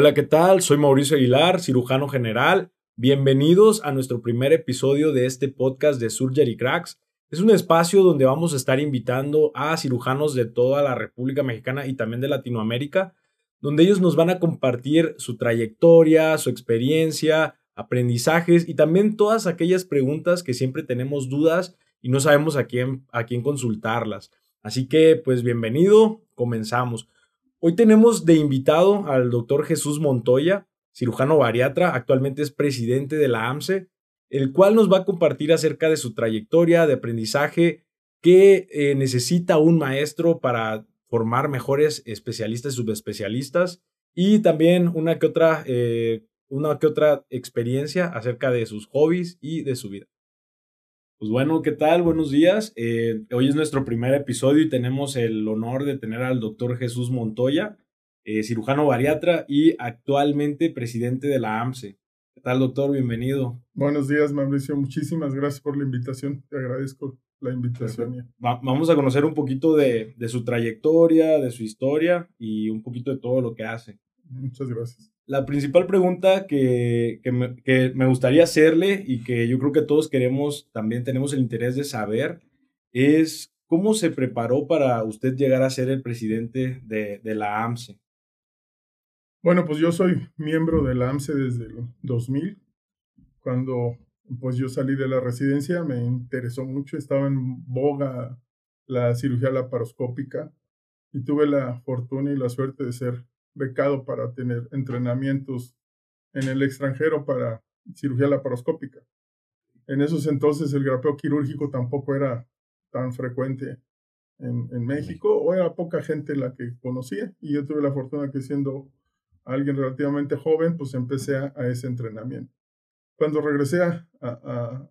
Hola, ¿qué tal? Soy Mauricio Aguilar, cirujano general. Bienvenidos a nuestro primer episodio de este podcast de Surgery Cracks. Es un espacio donde vamos a estar invitando a cirujanos de toda la República Mexicana y también de Latinoamérica, donde ellos nos van a compartir su trayectoria, su experiencia, aprendizajes y también todas aquellas preguntas que siempre tenemos dudas y no sabemos a quién, a quién consultarlas. Así que, pues bienvenido, comenzamos. Hoy tenemos de invitado al doctor Jesús Montoya, cirujano bariatra, actualmente es presidente de la AMSE, el cual nos va a compartir acerca de su trayectoria de aprendizaje, qué eh, necesita un maestro para formar mejores especialistas y subespecialistas, y también una que otra, eh, una que otra experiencia acerca de sus hobbies y de su vida. Pues bueno, ¿qué tal? Buenos días. Eh, hoy es nuestro primer episodio y tenemos el honor de tener al doctor Jesús Montoya, cirujano bariatra y actualmente presidente de la AMSE. ¿Qué tal, doctor? Bienvenido. Buenos días, Mauricio. Muchísimas gracias por la invitación. Te agradezco la invitación. vamos a conocer un poquito de, su trayectoria, de su historia y un poquito de todo lo que hace. Muchas gracias. La principal pregunta que, me, gustaría hacerle y que yo creo que todos queremos, también tenemos el interés de saber, es cómo se preparó para usted llegar a ser el presidente de, de la AMSE. Bueno, pues yo soy miembro de la AMSE desde el 2000. Cuando pues yo salí de la residencia me interesó mucho, estaba en boga la cirugía laparoscópica y tuve la fortuna y la suerte de ser becado para tener entrenamientos en el extranjero para cirugía laparoscópica. En esos entonces el grapeo quirúrgico tampoco era tan frecuente en, en México o era poca gente la que conocía y yo tuve la fortuna que siendo alguien relativamente joven, pues empecé a, ese entrenamiento. Cuando regresé a, a,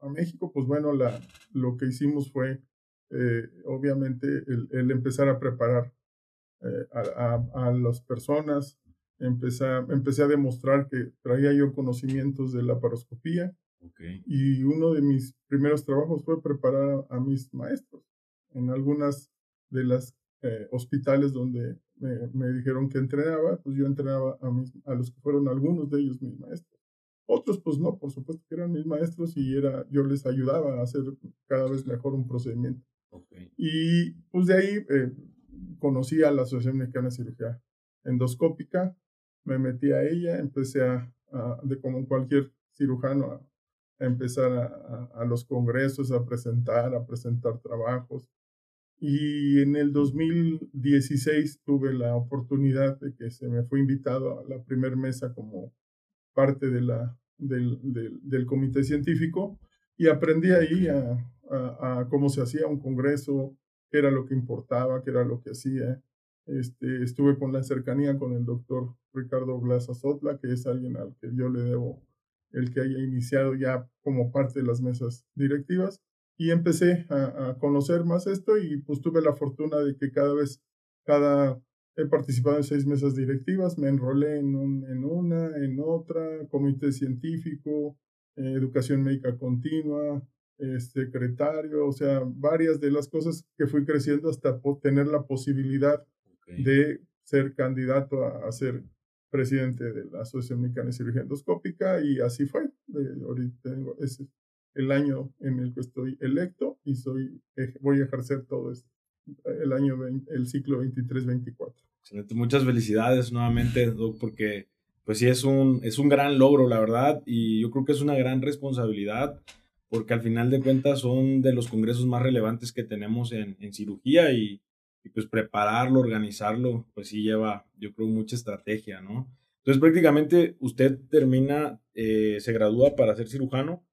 a, México, pues bueno, la, lo que hicimos fue, eh, obviamente, el, empezar a preparar eh, a, las personas, empecé, empecé a demostrar que traía yo conocimientos de la paroscopía. Y uno de mis primeros trabajos fue preparar a mis maestros en algunas de las eh, hospitales donde me, dijeron que entrenaba, pues yo entrenaba a, mis, a los que fueron algunos de ellos mis maestros. Otros, pues no, por supuesto que eran mis maestros y era, yo les ayudaba a hacer cada vez mejor un procedimiento. Y pues de ahí eh, conocí a la Asociación Mexicana de Cirugía Endoscópica, me metí a ella, empecé a, de como cualquier cirujano, a, empezar a, los congresos, a presentar, a presentar trabajos, y en el 2016 tuve la oportunidad de que se me fue invitado a la primer mesa como parte de la, del, del, comité científico y aprendí ahí a, cómo se hacía un congreso, qué era lo que importaba, qué era lo que hacía. Este, estuve con la cercanía con el doctor Ricardo Blas Azotla, que es alguien al que yo le debo el que haya iniciado ya como parte de las mesas directivas y empecé a, conocer más esto y pues tuve la fortuna de que cada vez, cada, he participado en seis mesas directivas, me enrolé en, en una, en otra, comité científico, eh, educación médica continua, secretario, o sea, varias de las cosas que fui creciendo hasta tener la posibilidad de ser candidato a, ser presidente de la Asociación Mexicana de Cirugía Endoscópica y así fue. ahorita tengo ese, el año en el que estoy electo y soy, voy a ejercer todo esto, el año, el ciclo 23-24. Excelente, muchas felicidades nuevamente, Doc, porque pues sí es un, es un gran logro, la verdad, y yo creo que es una gran responsabilidad, porque al final de cuentas son de los congresos más relevantes que tenemos en, en cirugía y, y, pues prepararlo, organizarlo, pues sí lleva, yo creo, mucha estrategia, ¿no? Entonces prácticamente usted termina, eh, se gradúa para ser cirujano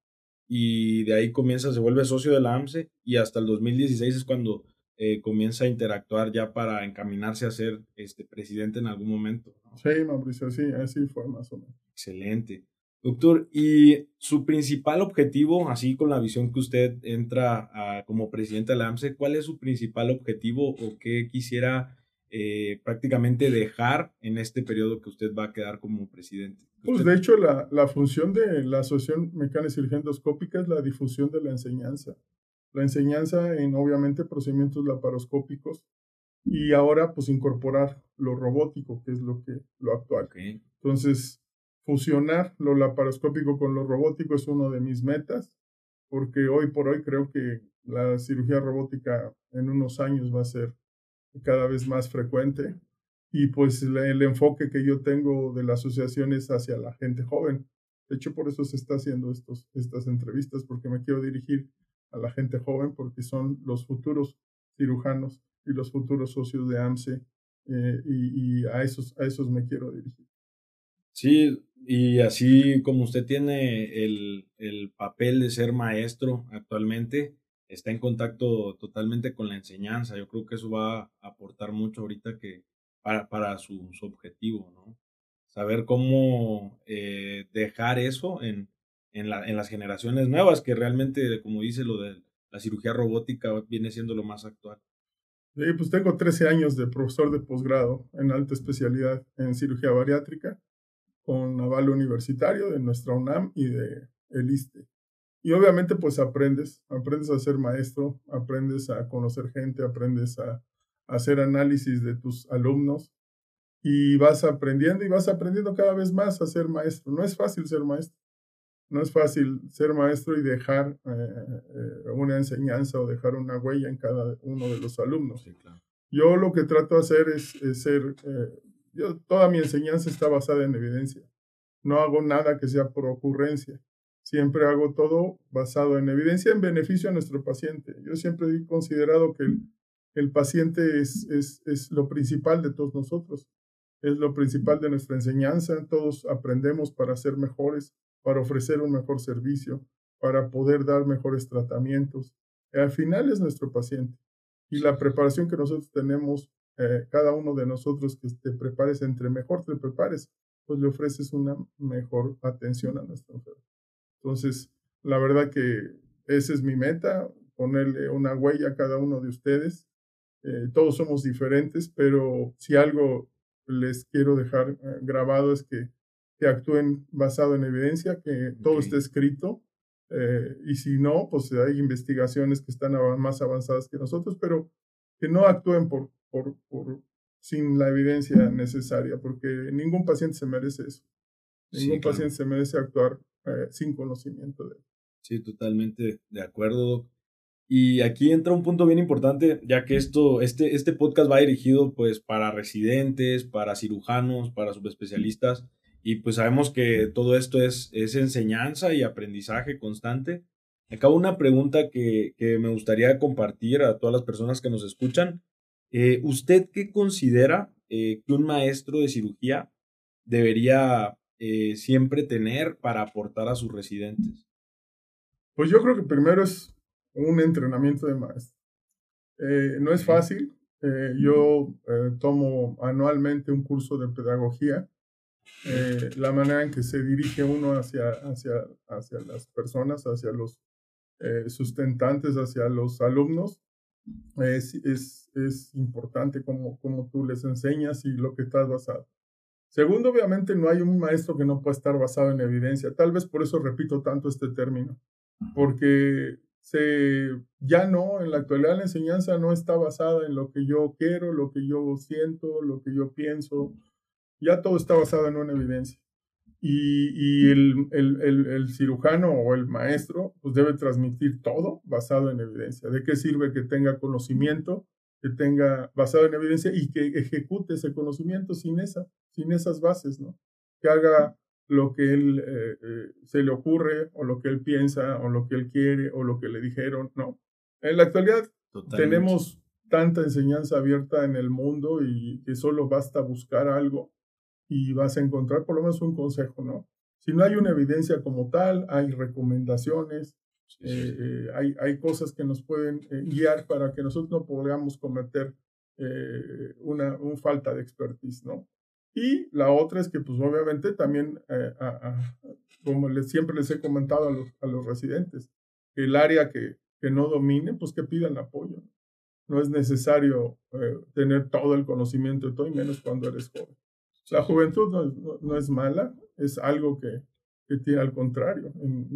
y de ahí comienza, se vuelve socio de la AMSE y hasta el 2016 es cuando eh, comienza a interactuar ya para encaminarse a ser este, presidente en algún momento. Sí, Mauricio, sí, así fue más o menos. Excelente. Doctor, y su principal objetivo, así con la visión que usted entra a, como presidente de la AMSE, ¿cuál es su principal objetivo o qué quisiera eh, prácticamente dejar en este periodo que usted va a quedar como presidente? Pues de hecho la, la función de la Asociación Mecánica y Cirugía Endoscópica es la difusión de la enseñanza. La enseñanza en obviamente procedimientos laparoscópicos y ahora pues incorporar lo robótico, que es lo que lo actual. Entonces, fusionar lo laparoscópico con lo robótico es uno de mis metas, porque hoy por hoy creo que la cirugía robótica en unos años va a ser cada vez más frecuente y pues el, enfoque que yo tengo de la asociación es hacia la gente joven. De hecho, por eso se está haciendo estos, estas entrevistas, porque me quiero dirigir a la gente joven, porque son los futuros cirujanos y los futuros socios de AMSE, eh, y, y, a, esos, a esos me quiero dirigir. Sí, y así como usted tiene el, el papel de ser maestro actualmente, está en contacto totalmente con la enseñanza. Yo creo que eso va a aportar mucho ahorita que para, para su, su objetivo, ¿no? Saber cómo eh, dejar eso en, en, la, en las generaciones nuevas, que realmente, como dice, lo de la cirugía robótica viene siendo lo más actual. Sí, pues tengo 13 años de profesor de posgrado en alta especialidad en cirugía bariátrica con aval universitario de nuestra UNAM y de el ISTE. Y obviamente pues aprendes, aprendes a ser maestro, aprendes a conocer gente, aprendes a, hacer análisis de tus alumnos y vas aprendiendo y vas aprendiendo cada vez más a ser maestro. No es fácil ser maestro. No es fácil ser maestro y dejar eh, eh, una enseñanza o dejar una huella en cada uno de los alumnos. Yo lo que trato de hacer es, ser, eh, yo, toda mi enseñanza está basada en evidencia. No hago nada que sea por ocurrencia. Siempre hago todo basado en evidencia en beneficio a nuestro paciente. Yo siempre he considerado que el, paciente es, es, es, lo principal de todos nosotros, es lo principal de nuestra enseñanza. Todos aprendemos para ser mejores, para ofrecer un mejor servicio, para poder dar mejores tratamientos. al final es nuestro paciente. Y la preparación que nosotros tenemos, eh, cada uno de nosotros que te prepares, entre mejor te prepares, pues le ofreces una mejor atención a nuestro enfermo. Entonces, la verdad que esa es mi meta, ponerle una huella a cada uno de ustedes. Eh, todos somos diferentes, pero si algo les quiero dejar eh, grabado es que, que, actúen basado en evidencia, que todo esté escrito. Eh, y si no, pues hay investigaciones que están más avanzadas que nosotros, pero que no actúen por, por, por sin la evidencia necesaria, porque ningún paciente se merece eso. Ningún paciente se merece actuar eh, sin conocimiento de él. Sí, totalmente de acuerdo, Y aquí entra un punto bien importante, ya que esto, este, este podcast va dirigido pues para residentes, para cirujanos, para subespecialistas, y pues sabemos que todo esto es, es enseñanza y aprendizaje constante. Acá una pregunta que, que me gustaría compartir a todas las personas que nos escuchan. Eh, ¿Usted qué considera eh, que un maestro de cirugía debería eh, siempre tener para aportar a sus residentes? Pues yo creo que primero es un entrenamiento de maestro. No es fácil. Yo tomo anualmente un curso de pedagogía. la manera en que se dirige uno hacia, hacia, hacia las personas, hacia los sustentantes, hacia los alumnos, es, es, es importante como, como tú les enseñas y lo que estás basado. Segundo, obviamente no hay un maestro que no pueda estar basado en evidencia. Tal vez por eso repito tanto este término, porque se, ya no, en la actualidad la enseñanza no está basada en lo que yo quiero, lo que yo siento, lo que yo pienso. Ya todo está basado en una evidencia. Y, y el, el, el, el, cirujano o el maestro pues debe transmitir todo basado en evidencia. ¿De qué sirve que tenga conocimiento que tenga basado en evidencia y que ejecute ese conocimiento sin, esa, sin esas bases, ¿no? Que haga lo que él eh, eh, se le ocurre o lo que él piensa o lo que él quiere o lo que le dijeron, ¿no? En la actualidad tenemos tanta enseñanza abierta en el mundo y que solo basta buscar algo y vas a encontrar por lo menos un consejo, ¿no? Si no hay una evidencia como tal, hay recomendaciones, eh, eh, hay, hay, cosas que nos pueden eh, guiar para que nosotros no podamos cometer una, falta de expertise, ¿no? Y la otra es que, pues obviamente también, como les, siempre les he comentado a los, a los residentes, el área que, que no domine, pues que pidan apoyo. No es necesario tener todo el conocimiento de todo y menos cuando eres joven. La juventud no, no es mala, es algo que, que tiene al contrario,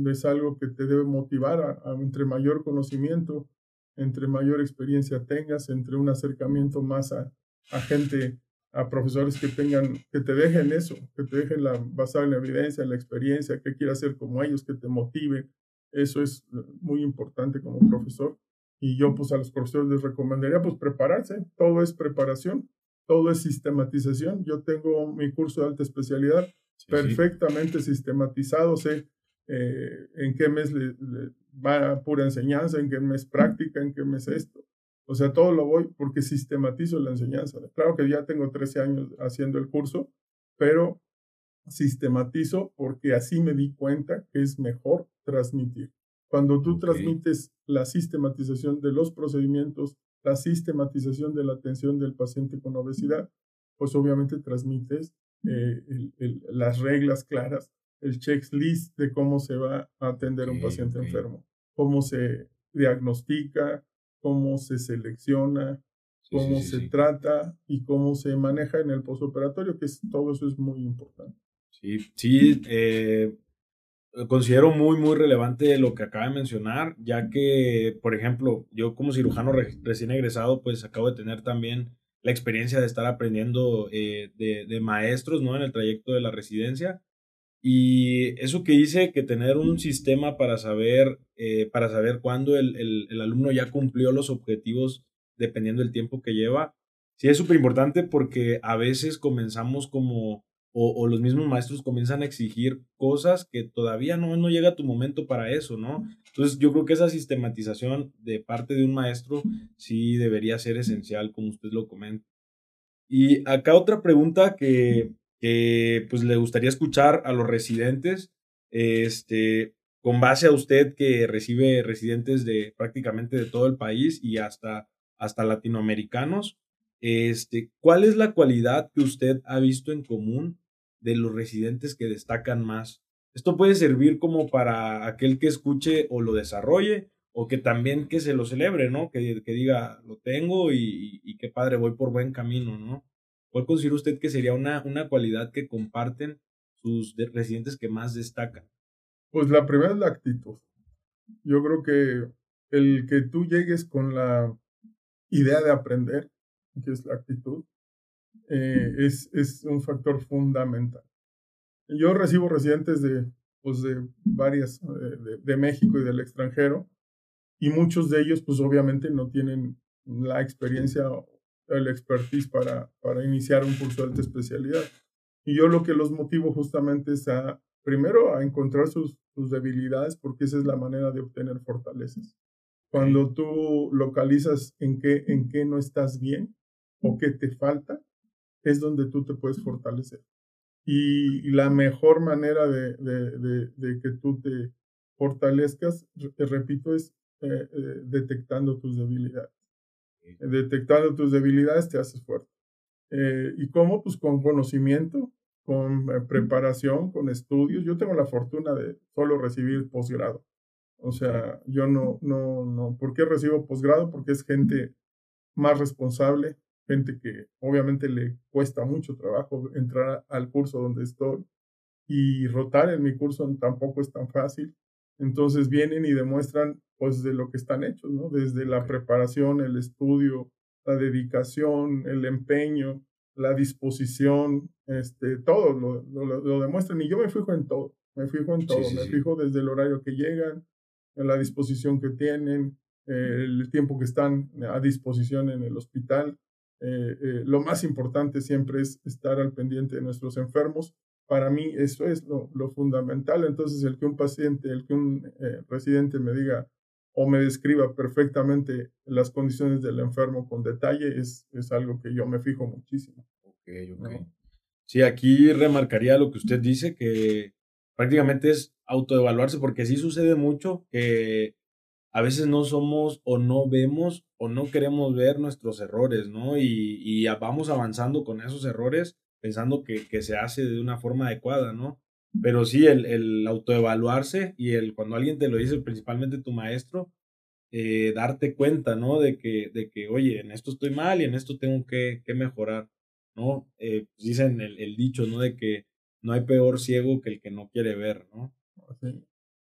es algo que te debe motivar a, entre mayor conocimiento, entre mayor experiencia tengas, entre un acercamiento más a, a gente, a profesores que tengan, que te dejen eso, que te dejen la, basado en la evidencia, en la experiencia, que quieras ser como ellos, que te motive. Eso es eh, muy importante como profesor. Y yo pues a los profesores les recomendaría pues prepararse, todo es preparación, todo es sistematización. Yo tengo mi curso de alta especialidad perfectamente sistematizado, sé eh, en qué mes le, va pura enseñanza, en qué mes práctica, en qué mes esto. O sea, todo lo voy porque sistematizo la enseñanza. Claro que ya tengo 13 años haciendo el curso, pero sistematizo porque así me di cuenta que es mejor transmitir. Cuando tú transmites la sistematización de los procedimientos, la sistematización de la atención del paciente con obesidad, pues obviamente transmites eh, las reglas claras el checklist de cómo se va a atender a un paciente enfermo, cómo se diagnostica, cómo se selecciona, cómo se trata y cómo se maneja en el postoperatorio, que es, todo eso es muy importante. Sí, sí, eh, considero muy, muy relevante lo que acaba de mencionar, ya que, por ejemplo, yo como cirujano recién egresado, pues acabo de tener también la experiencia de estar aprendiendo eh, de, maestros, ¿no? En el trayecto de la residencia. Y eso que dice que tener un sistema para saber, eh, para saber cuándo el, el, el, alumno ya cumplió los objetivos dependiendo del tiempo que lleva, sí es súper importante porque a veces comenzamos como, o, o, los mismos maestros comienzan a exigir cosas que todavía no, no llega tu momento para eso, ¿no? Entonces yo creo que esa sistematización de parte de un maestro sí debería ser esencial, como usted lo comenta. Y acá otra pregunta que, que pues le gustaría escuchar a los residentes, este, con base a usted que recibe residentes de prácticamente de todo el país y hasta, hasta latinoamericanos, este, ¿cuál es la cualidad que usted ha visto en común de los residentes que destacan más? Esto puede servir como para aquel que escuche o lo desarrolle o que también que se lo celebre, ¿no? Que, que diga, lo tengo y, y, qué padre, voy por buen camino, ¿no? ¿Cuál considera usted que sería una, una cualidad que comparten sus residentes que más destacan? Pues la primera es la actitud. Yo creo que el que tú llegues con la idea de aprender, que es la actitud, eh, es, es un factor fundamental. Yo recibo residentes de, pues de varias, de, de, México y del extranjero, y muchos de ellos, pues obviamente no tienen la experiencia el expertise para, para iniciar un curso de alta especialidad. Y yo lo que los motivo justamente es a, primero, a encontrar sus, sus debilidades, porque esa es la manera de obtener fortalezas. Cuando tú localizas en qué, en qué no estás bien o qué te falta, es donde tú te puedes fortalecer. Y la mejor manera de, de, de, que tú te fortalezcas, te repito, es eh, eh, detectando tus debilidades detectando tus debilidades te haces fuerte. Eh, ¿Y cómo? Pues con conocimiento, con eh, preparación, con estudios. Yo tengo la fortuna de solo recibir posgrado. O sea, yo no, no, no. ¿Por qué recibo posgrado? Porque es gente más responsable, gente que obviamente le cuesta mucho trabajo entrar al curso donde estoy y rotar en mi curso tampoco es tan fácil. Entonces vienen y demuestran pues de lo que están hechos, ¿no? Desde la preparación, el estudio, la dedicación, el empeño, la disposición, este, todo lo, lo, demuestran. Y yo me fijo en todo, me fijo en todo, me fijo desde el horario que llegan, en la disposición que tienen, el tiempo que están a disposición en el hospital. Eh, eh, lo más importante siempre es estar al pendiente de nuestros enfermos para mí eso es lo, lo, fundamental. Entonces, el que un paciente, el que un eh, residente me diga o me describa perfectamente las condiciones del enfermo con detalle, es, es algo que yo me fijo muchísimo. Ok, ok. Sí, aquí remarcaría lo que usted dice, que prácticamente es autoevaluarse, porque sí sucede mucho que a veces no somos o no vemos o no queremos ver nuestros errores, ¿no? Y, y vamos avanzando con esos errores pensando que, que, se hace de una forma adecuada, ¿no? Pero sí, el, el autoevaluarse y el cuando alguien te lo dice, principalmente tu maestro, eh, darte cuenta, ¿no? De que, de que, oye, en esto estoy mal y en esto tengo que, que mejorar, ¿no? Eh, dicen el, el, dicho, ¿no? De que no hay peor ciego que el que no quiere ver, ¿no?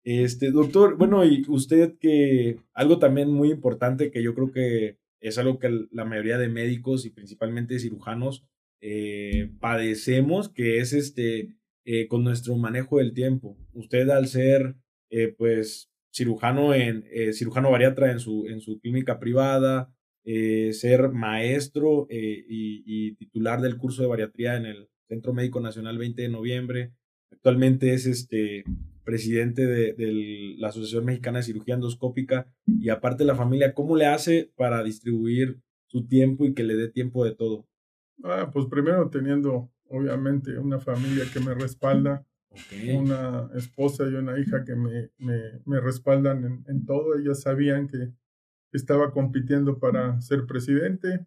Este, doctor, bueno, y usted que algo también muy importante que yo creo que es algo que la mayoría de médicos y principalmente cirujanos eh, padecemos, que es este, eh, con nuestro manejo del tiempo. Usted al ser, eh, pues, cirujano en cirujano bariatra en su, en su clínica privada, ser maestro y, y, titular del curso de bariatría en el Centro Médico Nacional 20 de noviembre. Actualmente es este presidente de, la Asociación Mexicana de Cirugía Endoscópica y aparte la familia, ¿cómo le hace para distribuir su tiempo y que le dé tiempo de todo? Ah, pues primero teniendo obviamente una familia que me respalda, una esposa y una hija que me, me, respaldan en, en, todo. Ellas sabían que estaba compitiendo para ser presidente.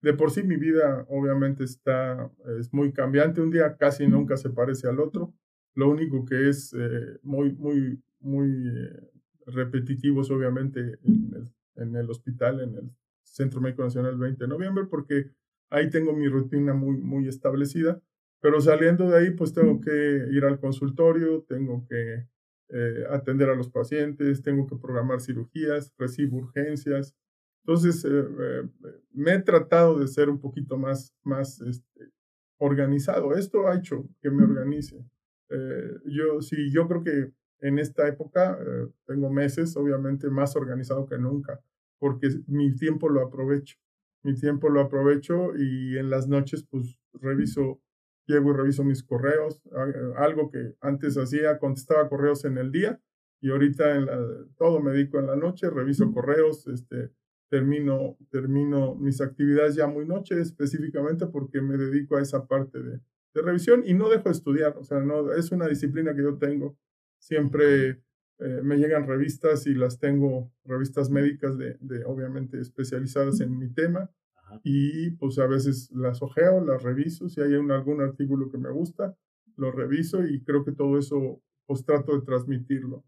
De por sí mi vida obviamente está, es muy cambiante. Un día casi nunca se parece al otro. Lo único que es eh, muy, muy, muy eh, repetitivo es obviamente en el, en el, hospital, en el Centro Médico Nacional 20 de noviembre, porque ahí tengo mi rutina muy, muy establecida. Pero saliendo de ahí, pues tengo que ir al consultorio, tengo que eh, atender a los pacientes, tengo que programar cirugías, recibo urgencias. Entonces, me he tratado de ser un poquito más, más este, organizado. Esto ha hecho que me organice. Eh, yo sí, yo creo que en esta época eh, tengo meses, obviamente, más organizado que nunca, porque mi tiempo lo aprovecho. Mi tiempo lo aprovecho y en las noches, pues, reviso, llego y reviso mis correos, algo que antes hacía, contestaba correos en el día y ahorita en la, todo me dedico en la noche, reviso correos, este, termino, termino mis actividades ya muy noche específicamente porque me dedico a esa parte de, de revisión y no dejo de estudiar, o sea, no, es una disciplina que yo tengo. Siempre eh, me llegan revistas y las tengo, revistas médicas de, de obviamente especializadas en mi tema y pues a veces las ojeo, las reviso, si hay un, algún artículo que me gusta, lo reviso y creo que todo eso pues trato de transmitirlo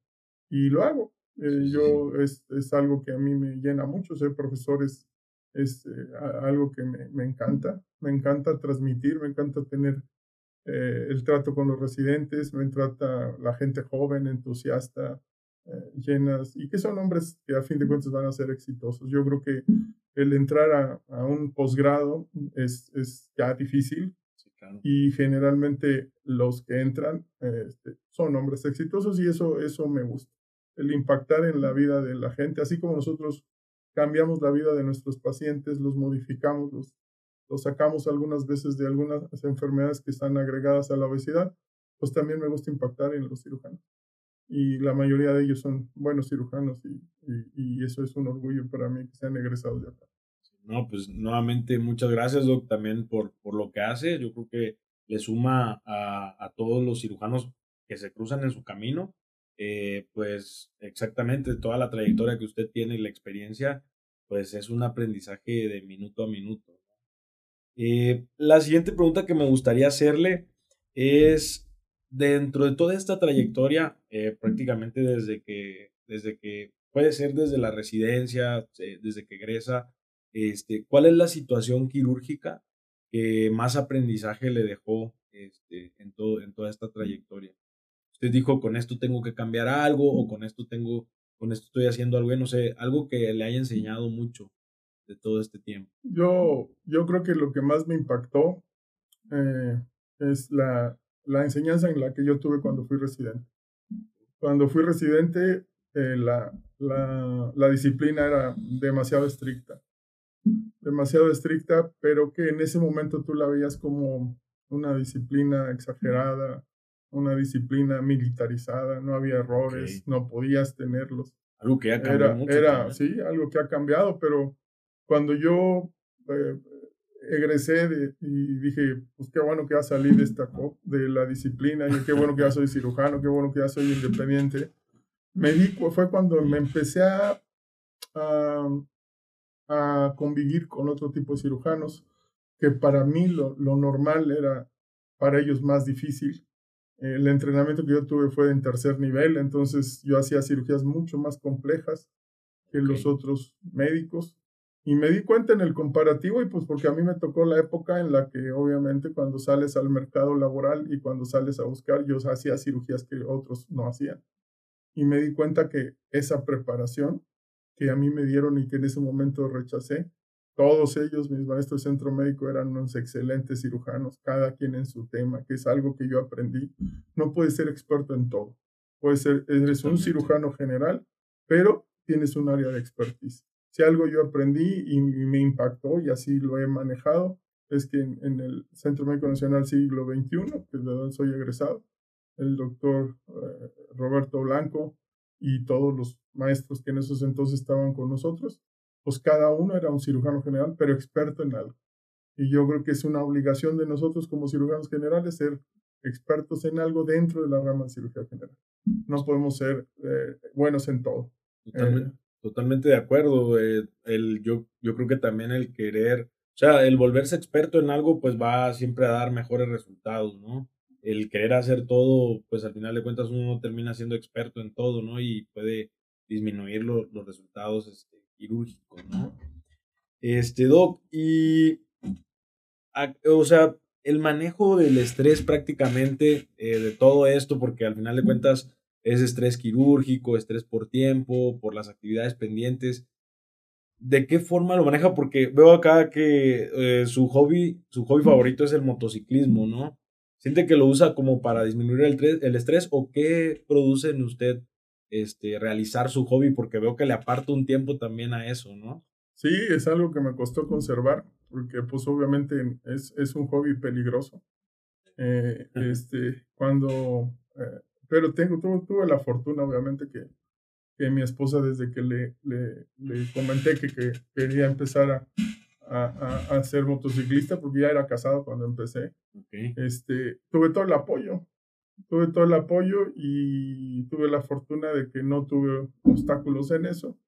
y lo hago. Eh, yo es, es, algo que a mí me llena mucho, ser profesor es, es eh, algo que me, me, encanta, me encanta transmitir, me encanta tener eh, el trato con los residentes, me trata la gente joven, entusiasta, eh, llenas, y que son hombres que a fin de cuentas van a ser exitosos. Yo creo que el entrar a, a un posgrado es, es, ya difícil y generalmente los que entran este, son hombres exitosos y eso, eso me gusta. El impactar en la vida de la gente, así como nosotros cambiamos la vida de nuestros pacientes, los modificamos, los lo sacamos algunas veces de algunas enfermedades que están agregadas a la obesidad, pues también me gusta impactar en los cirujanos. Y la mayoría de ellos son buenos cirujanos y, y, eso es un orgullo para mí que sean egresados de acá. No, pues nuevamente muchas gracias, Doc, también por, por lo que hace. Yo creo que le suma a, a todos los cirujanos que se cruzan en su camino, eh, pues exactamente toda la trayectoria que usted tiene y la experiencia, pues es un aprendizaje de minuto a minuto. Eh, la siguiente pregunta que me gustaría hacerle es, dentro de toda esta trayectoria, eh, prácticamente desde que, desde que puede ser desde la residencia, eh, desde que egresa, este, ¿cuál es la situación quirúrgica que más aprendizaje le dejó este, en, toda esta trayectoria? Usted dijo, con esto tengo que cambiar algo o con esto tengo, con esto estoy haciendo algo, no sé, algo que le haya enseñado mucho de todo este tiempo? Yo, yo creo que lo que más me impactó eh, es la, la, enseñanza en la que yo tuve cuando fui residente. Cuando fui residente, eh, la, la, la, disciplina era demasiado estricta, demasiado estricta, pero que en ese momento tú la veías como una disciplina exagerada, una disciplina militarizada, no había errores, no podías tenerlos. Algo que ha cambiado era, mucho. Era, sí, algo que ha cambiado, pero cuando yo eh, egresé y dije, pues qué bueno que ya salí de esta de la disciplina, y qué bueno que ya soy cirujano, qué bueno que ya soy independiente, me di, fue cuando me empecé a, a, convivir con otro tipo de cirujanos, que para mí lo, lo normal era para ellos más difícil. El entrenamiento que yo tuve fue en tercer nivel, entonces yo hacía cirugías mucho más complejas que los otros médicos. Y me di cuenta en el comparativo y pues porque a mí me tocó la época en la que obviamente cuando sales al mercado laboral y cuando sales a buscar, yo hacía cirugías que otros no hacían. y me di cuenta que esa preparación que a mí me dieron y que en ese momento rechacé, todos ellos, mis maestros de centro médico, eran unos excelentes cirujanos, cada quien en su tema, que es algo que yo aprendí. No puedes ser experto en todo. Puedes ser, eres un cirujano general, pero tienes un área de expertise. Si algo yo aprendí y, me impactó y así lo he manejado, es que en, el Centro Médico Nacional Siglo XXI, que es de donde soy egresado, el doctor eh, Roberto Blanco y todos los maestros que en esos entonces estaban con nosotros, pues cada uno era un cirujano general, pero experto en algo. Y yo creo que es una obligación de nosotros como cirujanos generales ser expertos en algo dentro de la rama de cirugía general. No podemos ser eh, buenos en todo. Totalmente, de acuerdo. Eh, el, yo, yo creo que también el querer, o sea, el volverse experto en algo, pues va siempre a dar mejores resultados, ¿no? El querer hacer todo, pues al final de cuentas uno termina siendo experto en todo, ¿no? Y puede disminuir los resultados este, quirúrgicos, ¿no? Este, Doc, y, o sea, el manejo del estrés prácticamente eh, de todo esto, porque al final de cuentas es estrés quirúrgico, estrés por tiempo, por las actividades pendientes. ¿De qué forma lo maneja? Porque veo acá que eh, su hobby, su hobby favorito es el motociclismo, ¿no? ¿Siente que lo usa como para disminuir el, el estrés o qué produce en usted este, realizar su hobby, porque veo que le aparta un tiempo también a eso, ¿no? Sí, es algo que me costó conservar, porque pues obviamente es, es un hobby peligroso. Eh, este, cuando, eh, pero tengo, tuve, la fortuna obviamente que, que mi esposa desde que le, le, le comenté que, que, quería empezar a, a, a, ser motociclista, porque ya era casado cuando empecé, este, tuve todo el apoyo, tuve todo el apoyo y tuve la fortuna de que no tuve obstáculos en eso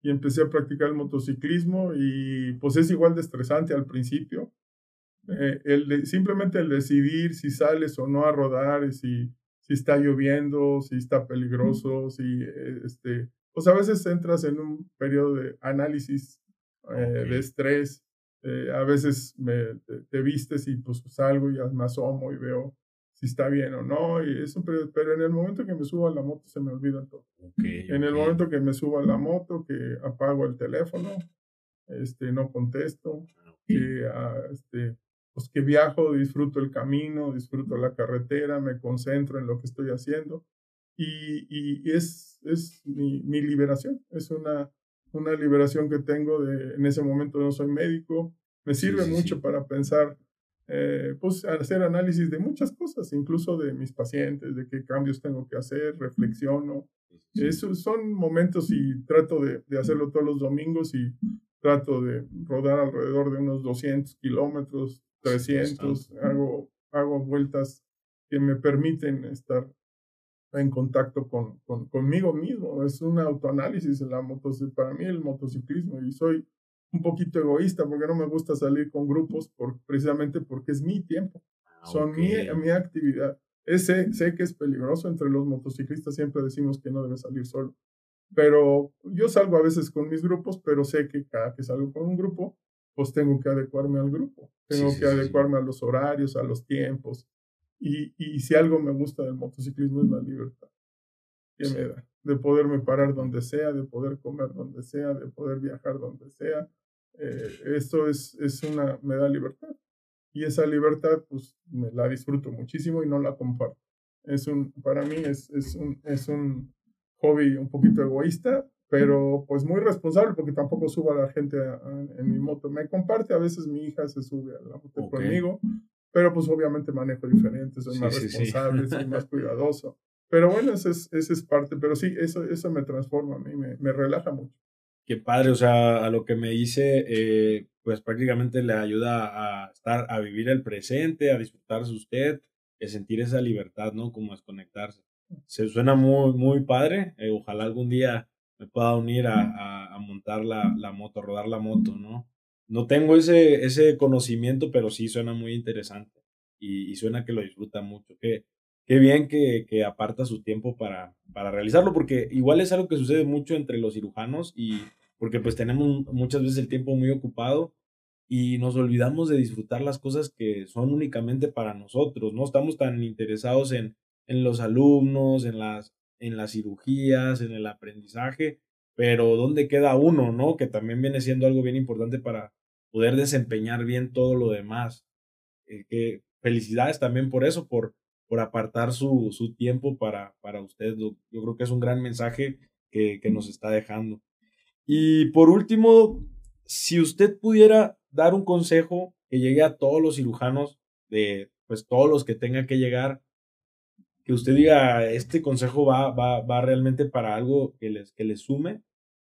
y empecé a practicar el motociclismo y pues es igual de estresante al principio. Eh, el simplemente el decidir si sales o no a rodar, si, si está lloviendo, si está peligroso, si eh, este, pues a veces entras en un periodo de análisis eh, de estrés, a veces me, te, vistes y pues salgo y me asomo y veo si está bien o no, y eso, pero, pero, en el momento que me subo a la moto se me olvida todo. en el momento que me subo a la moto, que apago el teléfono, este, no contesto, que, ah, este, pues que viajo, disfruto el camino, disfruto la carretera, me concentro en lo que estoy haciendo, y, y, es, es mi, mi, liberación, es una, una liberación que tengo de, en ese momento no soy médico, me sirve mucho para pensar eh, pues hacer análisis de muchas cosas, incluso de mis pacientes, de qué cambios tengo que hacer, reflexiono. Esos son momentos y trato de, de, hacerlo todos los domingos y trato de rodar alrededor de unos 200 kilómetros, 300, hago, hago vueltas que me permiten estar en contacto con, con, conmigo mismo. Es un autoanálisis en la moto, para mí el motociclismo y soy un poquito egoísta porque no me gusta salir con grupos por, precisamente porque es mi tiempo, ah, son mi, mi actividad. Ese, sé que es peligroso, entre los motociclistas siempre decimos que no debe salir solo, pero yo salgo a veces con mis grupos, pero sé que cada que salgo con un grupo, pues tengo que adecuarme al grupo, tengo que adecuarme a los horarios, a los tiempos, y, y si algo me gusta del motociclismo es la libertad que me da, de poderme parar donde sea, de poder comer donde sea, de poder viajar donde sea, eh, esto es, es una, me da libertad. Y esa libertad, pues, me la disfruto muchísimo y no la comparto. Es un, para mí es, es, un, es un hobby un poquito egoísta, pero pues muy responsable porque tampoco subo a la gente en mi moto. Me comparte, a veces mi hija se sube a la moto conmigo, pero pues obviamente manejo diferente, soy más responsable, soy más cuidadoso. Pero bueno, esa es, ese es parte, pero sí, eso, eso me transforma a mí, me, me relaja mucho. Qué padre, o sea, a lo que me dice, eh, pues prácticamente le ayuda a estar, a vivir el presente, a disfrutarse usted, a sentir esa libertad, ¿no? Como a desconectarse. Se suena muy, muy padre. Eh, ojalá algún día me pueda unir a, a, montar la, la, moto, a rodar la moto, ¿no? No tengo ese, ese conocimiento, pero sí suena muy interesante y, y suena que lo disfruta mucho. Qué, qué bien que, que aparta su tiempo para, para realizarlo, porque igual es algo que sucede mucho entre los cirujanos y porque pues tenemos muchas veces el tiempo muy ocupado y nos olvidamos de disfrutar las cosas que son únicamente para nosotros, ¿no? Estamos tan interesados en, en los alumnos, en las, en las cirugías, en el aprendizaje, pero ¿dónde queda uno, no? Que también viene siendo algo bien importante para poder desempeñar bien todo lo demás. Eh, que felicidades también por eso, por, por apartar su, su tiempo para, para usted. Yo creo que es un gran mensaje que, que nos está dejando. Y por último, si usted pudiera dar un consejo que llegue a todos los cirujanos, de pues todos los que tengan que llegar, que usted diga, este consejo va, va, va realmente para algo que les, que les sume,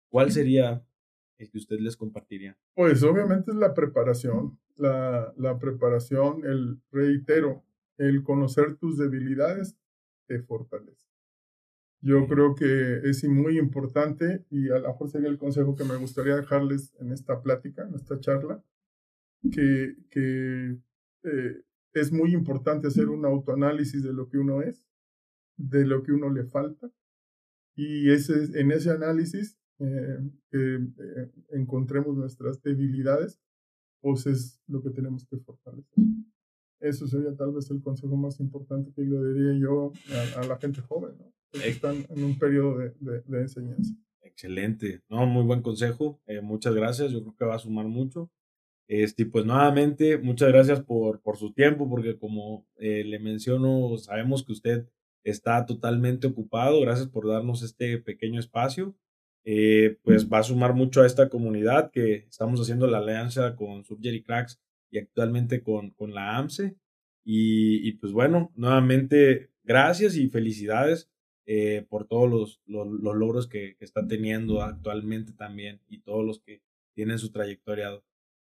¿cuál sería el que usted les compartiría? Pues obviamente es la preparación, la, la preparación, el reitero, el conocer tus debilidades te fortalece. Yo creo que es muy importante y a lo mejor sería el consejo que me gustaría dejarles en esta plática, en esta charla, que, que eh, es muy importante hacer un autoanálisis de lo que uno es, de lo que uno le falta y ese, en ese análisis eh, que eh, encontremos nuestras debilidades, pues es lo que tenemos que fortalecer. Eso sería tal vez el consejo más importante que le diría yo a, la gente joven, ¿no? que están en un periodo de, de, enseñanza. Excelente, no, muy buen consejo, eh, muchas gracias, yo creo que va a sumar mucho. Este, pues nuevamente, muchas gracias por, por su tiempo, porque como eh, le menciono, sabemos que usted está totalmente ocupado. Gracias por darnos este pequeño espacio. Eh, pues va a sumar mucho a esta comunidad que estamos haciendo la alianza con Subjerry Cracks y actualmente con, con la AMSE. Y, pues bueno, nuevamente gracias y felicidades eh, por todos los, los, logros que, que, está teniendo actualmente también y todos los que tienen su trayectoria.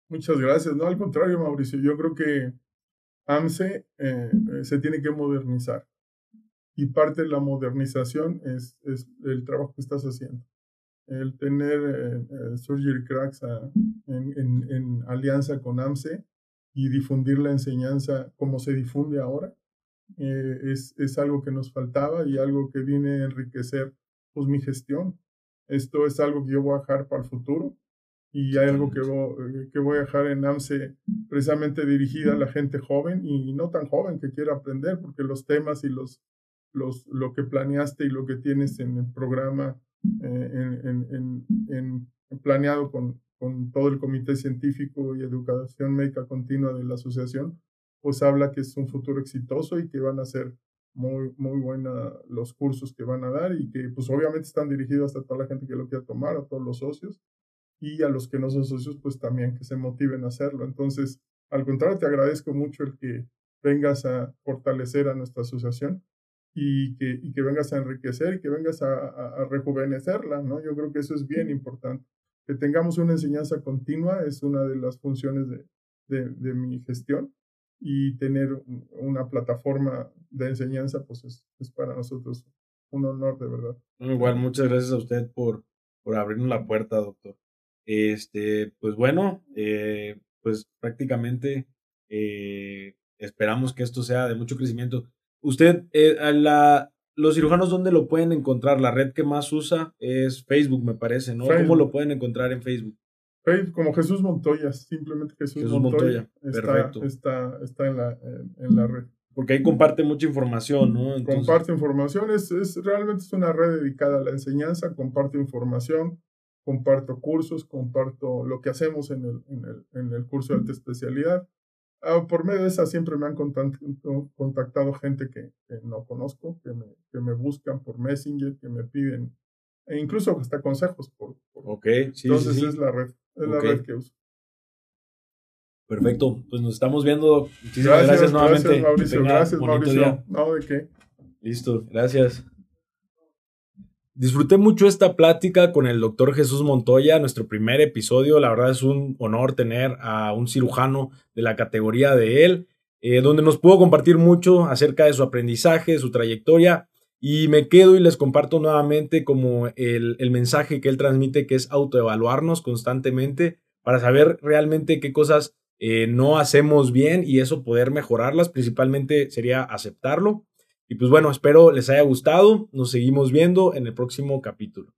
Muchas gracias. No, al contrario, Mauricio, yo creo que AMSE eh, se tiene que modernizar y parte de la modernización es, es el trabajo que estás haciendo el tener eh, eh, Surgery Cracks ah, en, en, en, alianza con AMSE y difundir la enseñanza como se difunde ahora, eh, es, es, algo que nos faltaba y algo que viene a enriquecer pues, mi gestión. Esto es algo que yo voy a dejar para el futuro y hay algo que voy, que voy a dejar en AMSE precisamente dirigida a la gente joven y no tan joven que quiera aprender, porque los temas y los, lo que planeaste y lo que tienes en el programa eh, en, planeado con, con todo el comité científico y educación médica continua de la asociación, pues habla que es un futuro exitoso y que van a ser muy, muy buenos los cursos que van a dar y que pues obviamente están dirigidos a toda la gente que lo quiera tomar, a todos los socios y a los que no son socios pues también que se motiven a hacerlo. Entonces, al contrario, te agradezco mucho el que vengas a fortalecer a nuestra asociación y que, y que vengas a enriquecer y que vengas a, a, rejuvenecerla, ¿no? Yo creo que eso es bien importante. Que tengamos una enseñanza continua es una de las funciones de, de, de mi gestión y tener una plataforma de enseñanza, pues es, es, para nosotros un honor de verdad. Igual, muchas gracias a usted por, por abrirnos la puerta, doctor. Este, pues bueno, eh, pues prácticamente eh, esperamos que esto sea de mucho crecimiento. Usted, eh, la, los cirujanos, ¿dónde lo pueden encontrar? La red que más usa es Facebook, me parece, ¿no? ¿Cómo lo pueden encontrar en Facebook? Facebook, como Jesús Montoya, simplemente Jesús, Montoya. Está, Perfecto. Está, está en, la, en, la red. Porque ahí comparte mucha información, ¿no? Comparte información, es, es, realmente es una red dedicada a la enseñanza, comparto información, comparto cursos, comparto lo que hacemos en el, en el, en el curso de alta especialidad. Ah, por medio de esa siempre me han contactado gente que, no conozco, que me, que me, buscan por Messenger, que me piden, e incluso hasta consejos. Por, ok, sí, Entonces es la red, es la red que uso. Perfecto, pues nos estamos viendo. Muchísimas gracias, nuevamente. Gracias, Mauricio. Gracias, Mauricio. No, ¿de qué? Listo, gracias. Disfruté mucho esta plática con el doctor Jesús Montoya, nuestro primer episodio. La verdad es un honor tener a un cirujano de la categoría de él, eh, donde nos pudo compartir mucho acerca de su aprendizaje, su trayectoria. Y me quedo y les comparto nuevamente como el, el mensaje que él transmite, que es autoevaluarnos constantemente para saber realmente qué cosas eh, no hacemos bien y eso poder mejorarlas. Principalmente sería aceptarlo y pues bueno, espero les haya gustado. Nos seguimos viendo en el próximo capítulo.